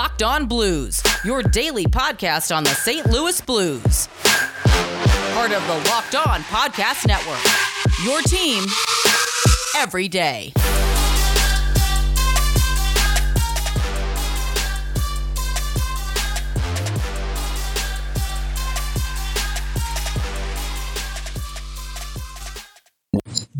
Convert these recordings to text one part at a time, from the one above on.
Locked On Blues, your daily podcast on the St. Louis Blues. Part of the Locked On Podcast Network. Your team every day.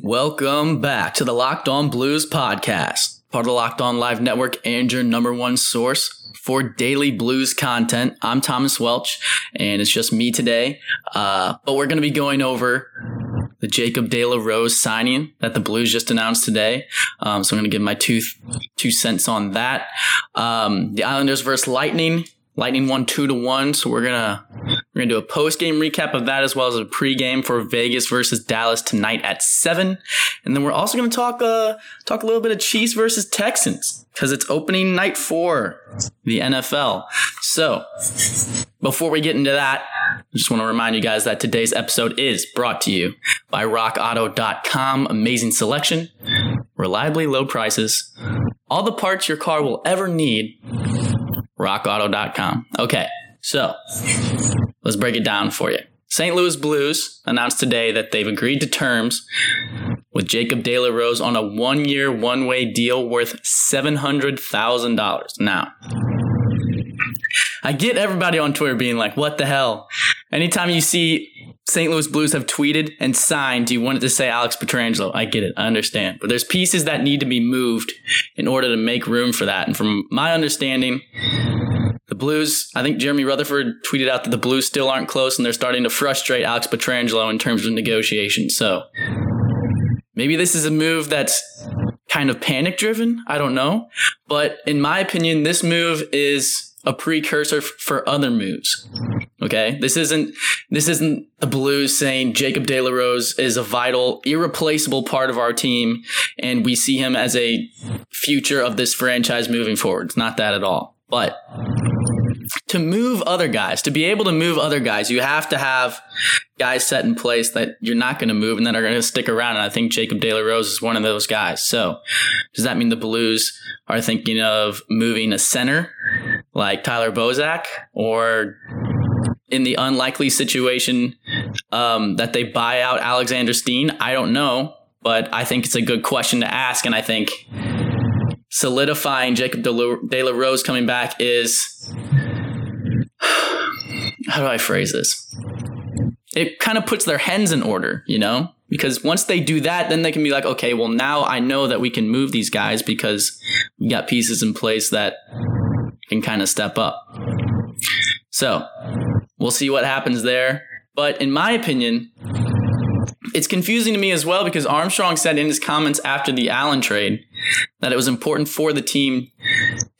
Welcome back to the Locked On Blues podcast, part of the Locked On Live Network and your number one source for daily blues content. I'm Thomas Welch, and it's just me today. Uh, but we're going to be going over the Jacob De La Rose signing that the Blues just announced today. Um, so I'm going to give my two two cents on that. Um, the Islanders versus Lightning. Lightning won two to one, so we're gonna we're gonna do a post game recap of that as well as a pregame for Vegas versus Dallas tonight at seven, and then we're also gonna talk uh talk a little bit of Chiefs versus Texans because it's opening night for the NFL. So before we get into that, I just want to remind you guys that today's episode is brought to you by RockAuto.com. Amazing selection, reliably low prices, all the parts your car will ever need rockauto.com. Okay, so let's break it down for you. St. Louis Blues announced today that they've agreed to terms with Jacob De La Rose on a one year, one way deal worth $700,000. Now, I get everybody on Twitter being like, what the hell? Anytime you see St. Louis Blues have tweeted and signed, you want it to say Alex Pietrangelo. I get it. I understand. But there's pieces that need to be moved in order to make room for that. And from my understanding, the Blues, I think Jeremy Rutherford tweeted out that the Blues still aren't close and they're starting to frustrate Alex Pietrangelo in terms of negotiation. So maybe this is a move that's kind of panic driven. I don't know. But in my opinion, this move is a precursor f- for other moves. Okay, this isn't this isn't the Blues saying Jacob De La Rose is a vital, irreplaceable part of our team, and we see him as a future of this franchise moving forward. It's not that at all. But to move other guys, to be able to move other guys, you have to have guys set in place that you're not going to move and that are going to stick around. And I think Jacob De La Rose is one of those guys. So does that mean the Blues are thinking of moving a center like Tyler Bozak or in the unlikely situation um, that they buy out Alexander Steen? I don't know, but I think it's a good question to ask. And I think solidifying Jacob De La, Rose coming back is how do I phrase this? It kind of puts their hens in order, you know? Because once they do that, then they can be like, okay, well, now I know that we can move these guys because we got pieces in place that can kind of step up. So we'll see what happens there. But in my opinion, it's confusing to me as well because Armstrong said in his comments after the Allen trade that it was important for the team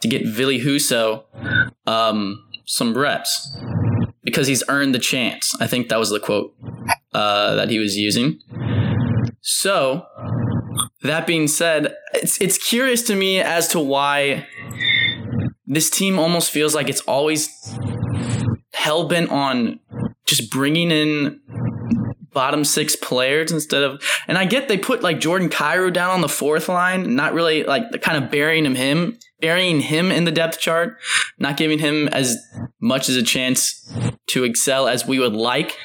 to get Ville Husso um, some reps because he's earned the chance. I think that was the quote uh, that he was using. So, that being said, it's it's curious to me as to why this team almost feels like it's always hell bent on just bringing in bottom six players instead of and I get they put like Jordan Kyrou down on the fourth line, not really like kind of burying him him burying him in the depth chart, not giving him as much as a chance to excel as we would like.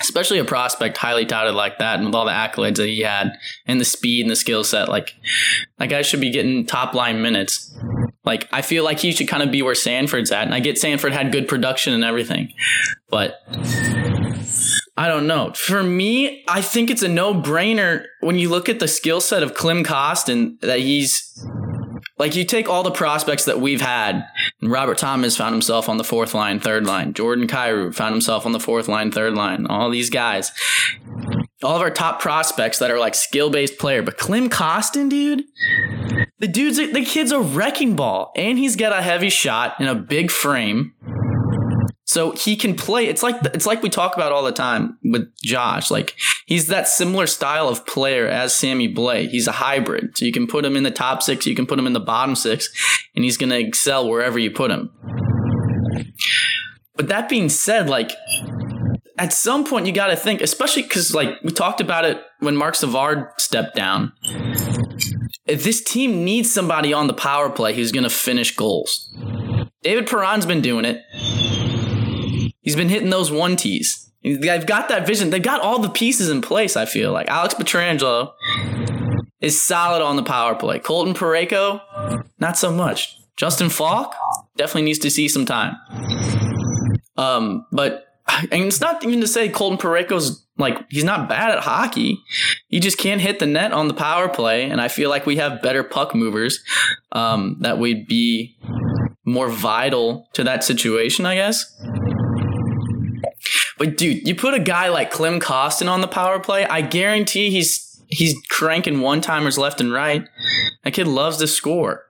Especially a prospect highly touted like that, and with all the accolades that he had, and the speed and the skill set, like that guy should be getting top line minutes. Like I feel like he should kind of be where Sanford's at, and I get Sanford had good production and everything, but I don't know. For me, I think it's a no brainer when you look at the skill set of Klim Kostin that he's like you take all the prospects that we've had, and Robert Thomas found himself on the fourth line, third line. Jordan Kyrou found himself on the fourth line, third line. All these guys, all of our top prospects that are like skill based player. But Klim Kostin, dude, the dude's the kid's a wrecking ball, and he's got a heavy shot in a big frame. So he can play. It's like it's like we talk about all the time with Josh. Like he's that similar style of player as Sammy Blais. He's a hybrid. So you can put him in the top six, you can put him in the bottom six, and he's going to excel wherever you put him. But that being said, like at some point you got to think, especially because like we talked about it when Marc Savard stepped down. This team needs somebody on the power play who's going to finish goals. David Perron's been doing it. He's been hitting those one tees. They've got that vision. They've got all the pieces in place, I feel like. Alex Pietrangelo is solid on the power play. Colton Parayko, not so much. Justin Faulk definitely needs to see some time. Um, but and it's not even to say Colton Parayko's like he's not bad at hockey. He just can't hit the net on the power play, and I feel like we have better puck movers um, that would be more vital to that situation. I guess. But dude, you put a guy like Klim Kostin on the power play, I guarantee he's he's cranking one timers left and right. That kid loves to score.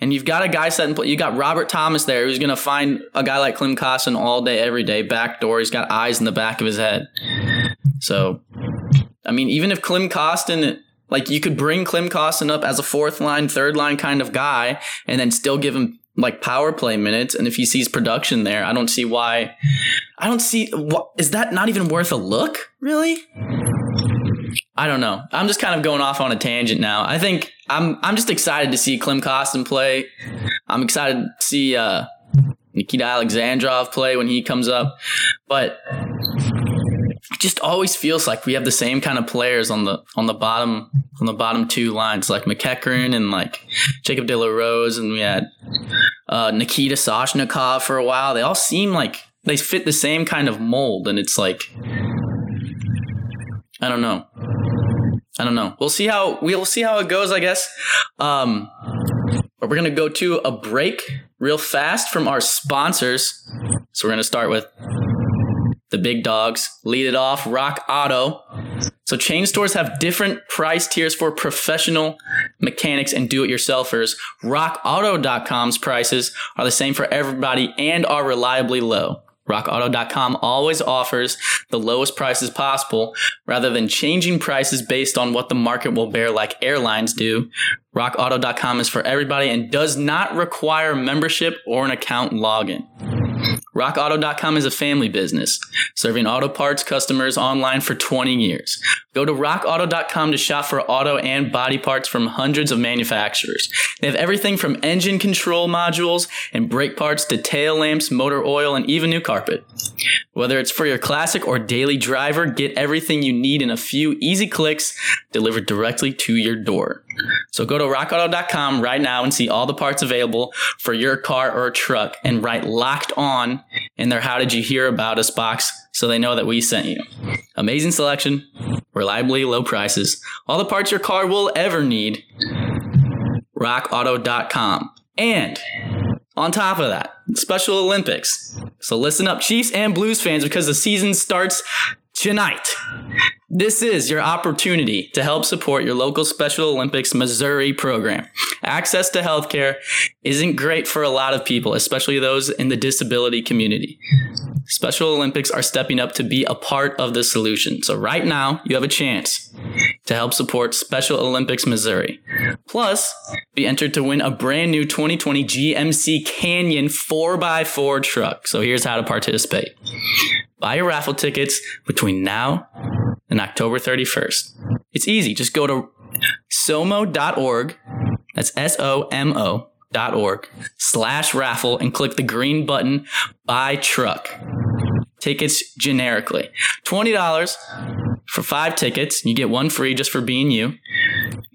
And you've got a guy setting play. You got Robert Thomas there who's to find a guy like Klim Kostin all day, every day, back door. He's got eyes in the back of his head. So, I mean, even if Klim Kostin like you could bring Klim Kostin up as a fourth line, third line kind of guy and then still give him like power play minutes. And if he sees production there, I don't see why. I don't see what is that not even worth a look, really? I don't know. I'm just kind of going off on a tangent now. I think I'm I'm just excited to see Klim Kostin play. I'm excited to see uh, Nikita Alexandrov play when he comes up. But it just always feels like we have the same kind of players on the on the bottom on the bottom two lines, like MacEachern and like Jacob De La Rose, and we had uh, Nikita Soshnikov for a while. They all seem like they fit the same kind of mold, and it's like I don't know. I don't know. We'll see how we'll see how it goes, I guess. Um, but we're gonna go to a break real fast from our sponsors. So we're gonna start with the big dogs. Lead it off, Rock Auto. So chain stores have different price tiers for professional mechanics and do-it-yourselfers. RockAuto.com's prices are the same for everybody and are reliably low. RockAuto.com always offers the lowest prices possible rather than changing prices based on what the market will bear like airlines do. RockAuto.com is for everybody and does not require membership or an account login. RockAuto.com is a family business, serving auto parts customers online for 20 years. Go to RockAuto.com to shop for auto and body parts from hundreds of manufacturers. They have everything from engine control modules and brake parts to tail lamps, motor oil, and even new carpet. Whether it's for your classic or daily driver, get everything you need in a few easy clicks delivered directly to your door. So go to rockauto.com right now and see all the parts available for your car or truck and write locked on in their How Did You Hear About Us box so they know that we sent you. Amazing selection, reliably low prices, all the parts your car will ever need. RockAuto.com. And on top of that, Special Olympics. So listen up, Chiefs and Blues fans, because the season starts tonight. This is your opportunity to help support your local Special Olympics Missouri program. Access to healthcare isn't great for a lot of people, especially those in the disability community. Special Olympics are stepping up to be a part of the solution. So right now, you have a chance to help support Special Olympics Missouri. Plus, be entered to win a brand new 2020 GMC Canyon 4x4 truck. So here's how to participate. Buy your raffle tickets between now and October 31st. It's easy. Just go to somo.org. That's S O M O dot org slash raffle and click the green button buy truck. Tickets generically. $20 for five tickets. You get one free just for being you.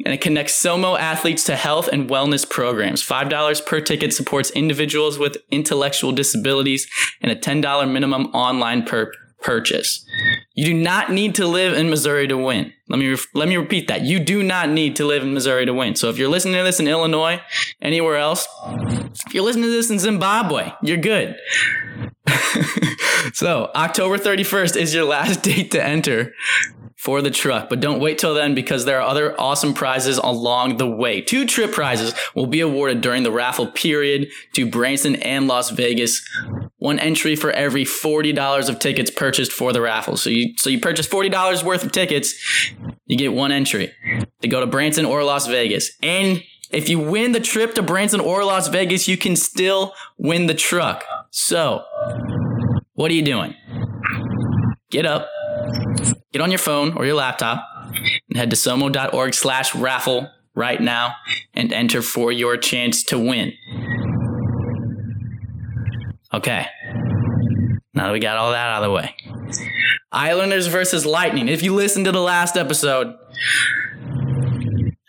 And it connects SOMO athletes to health and wellness programs. $5 per ticket supports individuals with intellectual disabilities and a $10 minimum online per purchase. You do not need to live in Missouri to win. Let me let me repeat that. You do not need to live in Missouri to win. So if you're listening to this in Illinois, anywhere else, if you're listening to this in Zimbabwe, you're good. so October 31st is your last date to enter for the truck. But don't wait till then because there are other awesome prizes along the way. Two trip prizes will be awarded during the raffle period to Branson and Las Vegas. One entry for every $40 of tickets purchased for the raffle. So you so you purchase $40 worth of tickets, you get one entry to go to Branson or Las Vegas. And if you win the trip to Branson or Las Vegas, you can still win the truck. So, what are you doing? Get up, get on your phone or your laptop and head to somo.org slash raffle right now and enter for your chance to win. Okay. Now that we got all that out of the way. Islanders versus Lightning. If you listen to the last episode,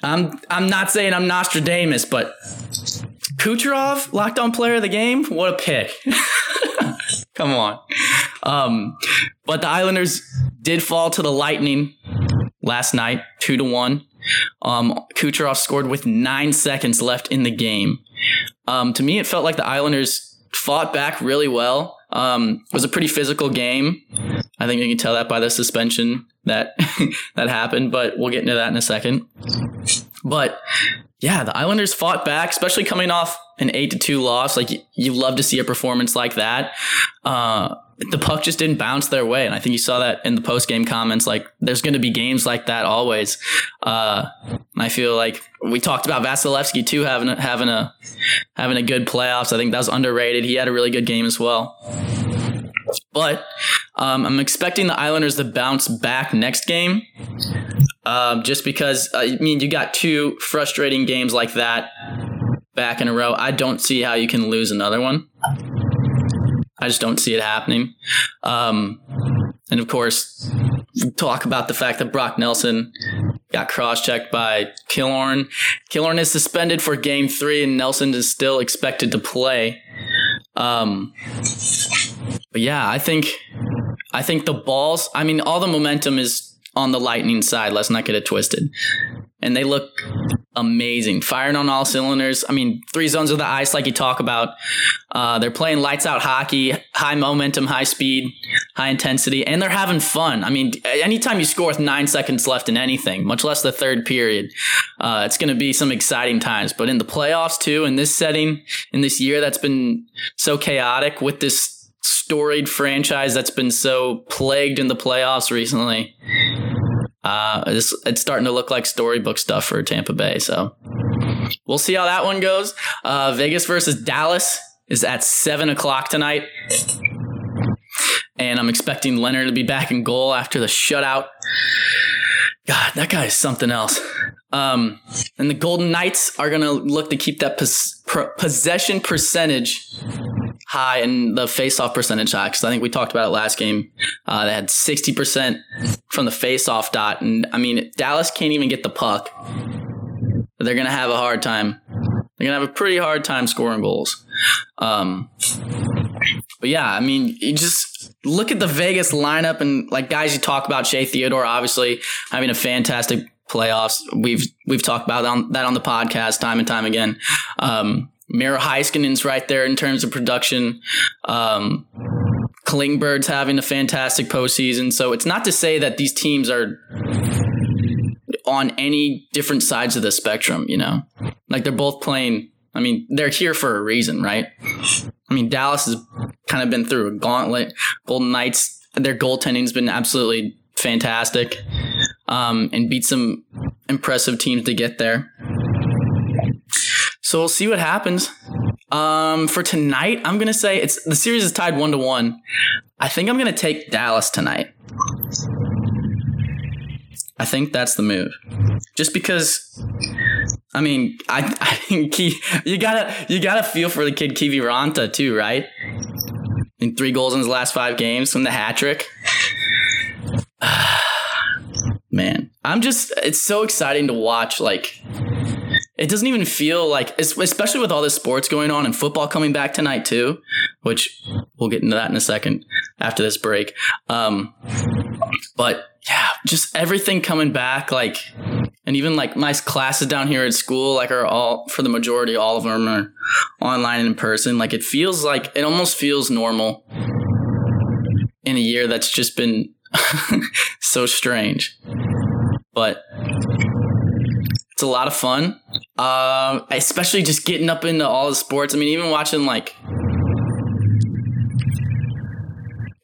I'm I'm not saying I'm Nostradamus, but Kucherov, locked on player of the game. What a pick! Come on. Um, but the Islanders did fall to the Lightning last night, two to one. Um, Kucherov scored with nine seconds left in the game. Um, to me, it felt like the Islanders fought back really well. Um, it was a pretty physical game. I think you can tell that by the suspension that that happened, but we'll get into that in a second. But yeah, the Islanders fought back, especially coming off an eight to two loss. Like you love to see a performance like that. Uh, the puck just didn't bounce their way, and I think you saw that in the post game comments. Like there's going to be games like that always. Uh, I feel like we talked about Vasilevskiy too having a, having a having a good playoffs. I think that was underrated. He had a really good game as well. But um, I'm expecting the Islanders to bounce back next game. Um, just because, uh, I mean, you got two frustrating games like that back in a row. I don't see how you can lose another one. I just don't see it happening. Um, and of course, talk about the fact that Brock Nelson got cross-checked by Killorn. Killorn is suspended for Game Three, and Nelson is still expected to play. Um, but yeah, I think I think the balls. I mean, all the momentum is on the Lightning side. Let's not get it twisted. And they look amazing, firing on all cylinders. I mean, three zones of the ice, like you talk about. Uh, they're playing lights out hockey, high momentum, high speed, high intensity, and they're having fun. I mean, anytime you score with nine seconds left in anything, much less the third period, uh, it's going to be some exciting times. But in the playoffs, too, in this setting, in this year that's been so chaotic with this storied franchise that's been so plagued in the playoffs recently. Uh, it's, it's starting to look like storybook stuff for Tampa Bay. So we'll see how that one goes. Uh, Vegas versus Dallas is at seven o'clock tonight. And I'm expecting Lehner to be back in goal after the shutout. God, that guy is something else. Um, and the Golden Knights are going to look to keep that pos- possession percentage high and the face-off percentage high because I think we talked about it last game. Uh, they had 60% from the face-off dot, and I mean Dallas can't even get the puck. They're gonna have a hard time. They're gonna have a pretty hard time scoring goals. Um, but yeah, I mean, you just look at the Vegas lineup and like guys you talk about Shea Theodore, obviously having a fantastic playoffs. We've we've talked about that on, that on the podcast time and time again. Um, Miro Heiskanen's right there in terms of production. Um, Klingberg's having a fantastic postseason. So it's not to say that these teams are on any different sides of the spectrum, you know? Like they're both playing, I mean, they're here for a reason, right? I mean, Dallas has kind of been through a gauntlet. Golden Knights, their goaltending's been absolutely fantastic um, and beat some impressive teams to get there. So we'll see what happens. Um, for tonight, I'm gonna say it's the series is tied one to one. I think I'm gonna take Dallas tonight. I think that's the move. Just because, I mean, I, I think you gotta you gotta feel for the kid Kiviranta too, right? In three goals in his last five games from the hat trick. Man, I'm just it's so exciting to watch like it doesn't even feel like, especially with all this sports going on and football coming back tonight too, which we'll get into that in a second after this break. Um, but yeah, just everything coming back, like, and even like my classes down here at school, like, are all for the majority, all of them are online and in person. Like, it feels like it almost feels normal in a year that's just been so strange. But it's a lot of fun. Um, especially just getting up into all the sports. I mean, even watching like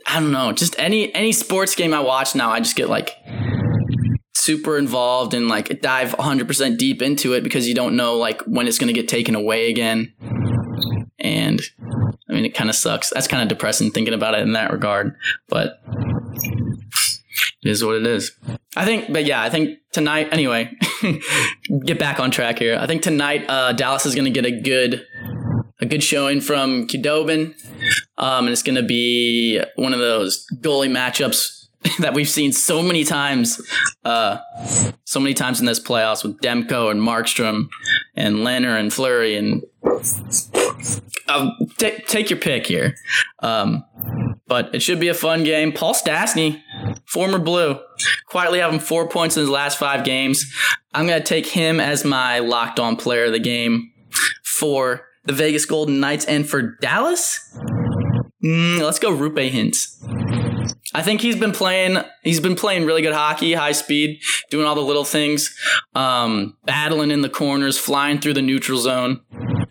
I don't know, just any any sports game I watch now, I just get like super involved and like dive 100% deep into it because you don't know like when it's going to get taken away again. And I mean, it kind of sucks. That's kind of depressing thinking about it in that regard, but it is what it is. I think, but yeah, I think tonight, anyway, get back on track here. I think tonight, uh, Dallas is going to get a good, a good showing from Khudobin. Um, and it's going to be one of those goalie matchups that we've seen so many times, uh, so many times in this playoffs with Demko and Markstrom and Lehner and Fleury and um, t- take your pick here. Um, but it should be a fun game. Paul Stastny, former Blue, quietly having four points in his last five games. I'm going to take him as my locked on player of the game for the Vegas Golden Knights and for Dallas. Mm, let's go Roope Hintz. I think he's been playing. He's been playing really good hockey, high speed, doing all the little things, um, battling in the corners, flying through the neutral zone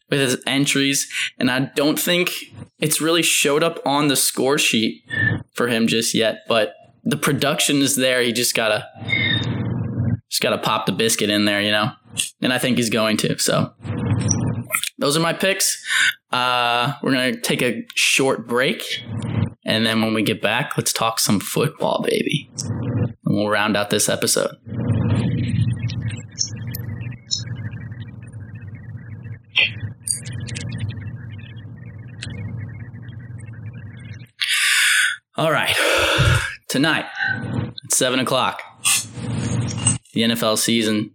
with his entries. And I don't think it's really showed up on the score sheet for him just yet. But the production is there. He just gotta, just gotta pop the biscuit in there, you know. And I think he's going to. So those are my picks. Uh, we're gonna take a short break. And then when we get back, let's talk some football, baby. And we'll round out this episode. All right. Tonight at 7 o'clock, the NFL season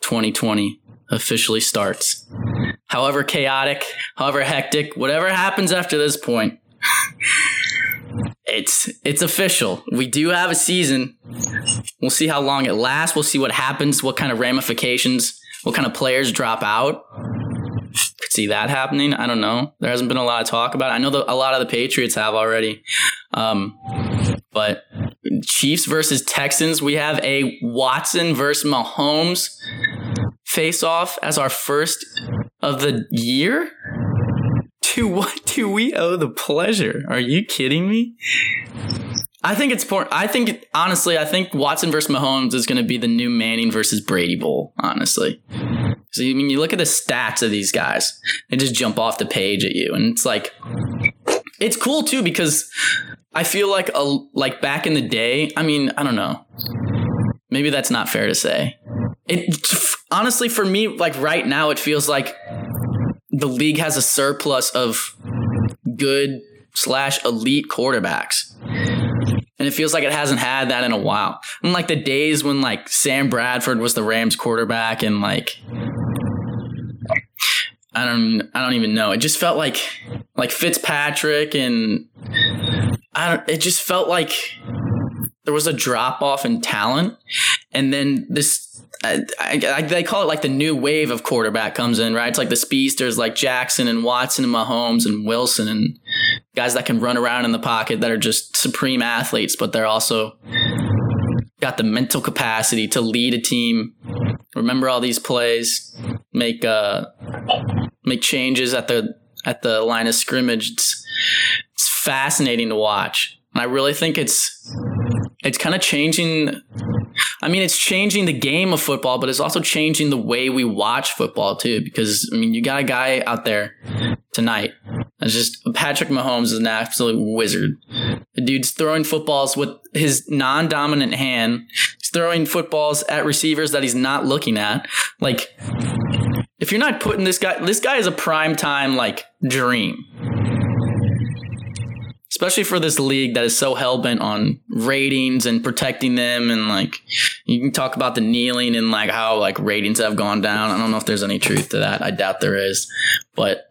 2020 officially starts. However chaotic, however hectic, whatever happens after this point, it's it's official. We do have a season. We'll see how long it lasts. We'll see what happens, what kind of ramifications, what kind of players drop out. Could see that happening. I don't know. There hasn't been a lot of talk about it. I know that a lot of the Patriots have already. Um, but Chiefs versus Texans, we have a Watson versus Mahomes face off as our first of the year. To what do we owe the pleasure? Are you kidding me? I think it's important. I think honestly, I think Watson versus Mahomes is going to be the new Manning versus Brady Bowl. Honestly, so I mean, you look at the stats of these guys; they just jump off the page at you, and it's like, it's cool too because I feel like a like back in the day. I mean, I don't know. Maybe that's not fair to say. It honestly, for me, like right now, it feels like the league has a surplus of good slash elite quarterbacks. And it feels like it hasn't had that in a while. And like the days when like Sam Bradford was the Rams quarterback and like I don't I don't even know. It just felt like like Fitzpatrick and I don't it just felt like there was a drop off in talent and then this I, I, they call it like the new wave of quarterback comes in, right? It's like the speedsters like Jackson and Watson and Mahomes and Wilson and guys that can run around in the pocket that are just supreme athletes, but they're also got the mental capacity to lead a team, remember all these plays, make uh make changes at the at the line of scrimmage. Fascinating to watch. And I really think it's it's kind of changing I mean, it's changing the game of football, but it's also changing the way we watch football too. Because I mean, you got a guy out there tonight. It's just Patrick Mahomes is an absolute wizard. The dude's throwing footballs with his non-dominant hand. He's throwing footballs at receivers that he's not looking at. Like, if you're not putting this guy, this guy is a prime time like dream especially for this league that is so hell bent on ratings and protecting them. And like, you can talk about the kneeling and like how like ratings have gone down. I don't know if there's any truth to that. I doubt there is, but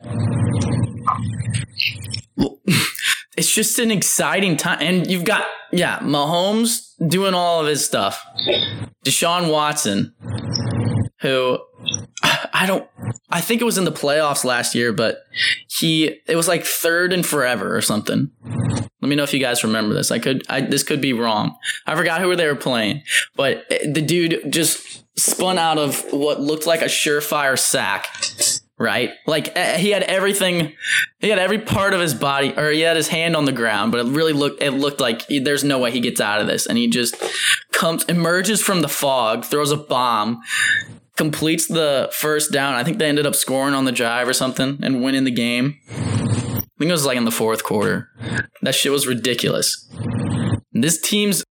it's just an exciting time. And you've got, yeah, Mahomes doing all of his stuff, Deshaun Watson, who I don't I think it was in the playoffs last year, but he it was like third and forever or something. Let me know if you guys remember this. I could I this could be wrong. I forgot who they were playing, but the dude just spun out of what looked like a surefire sack. Right? Like eh, he had everything he had every part of his body or he had his hand on the ground, but it really looked it looked like there's no way he gets out of this and he just comes emerges from the fog, throws a bomb completes the first down. I think they ended up scoring on the drive or something and winning the game. I think it was like in the fourth quarter. That shit was ridiculous. This team's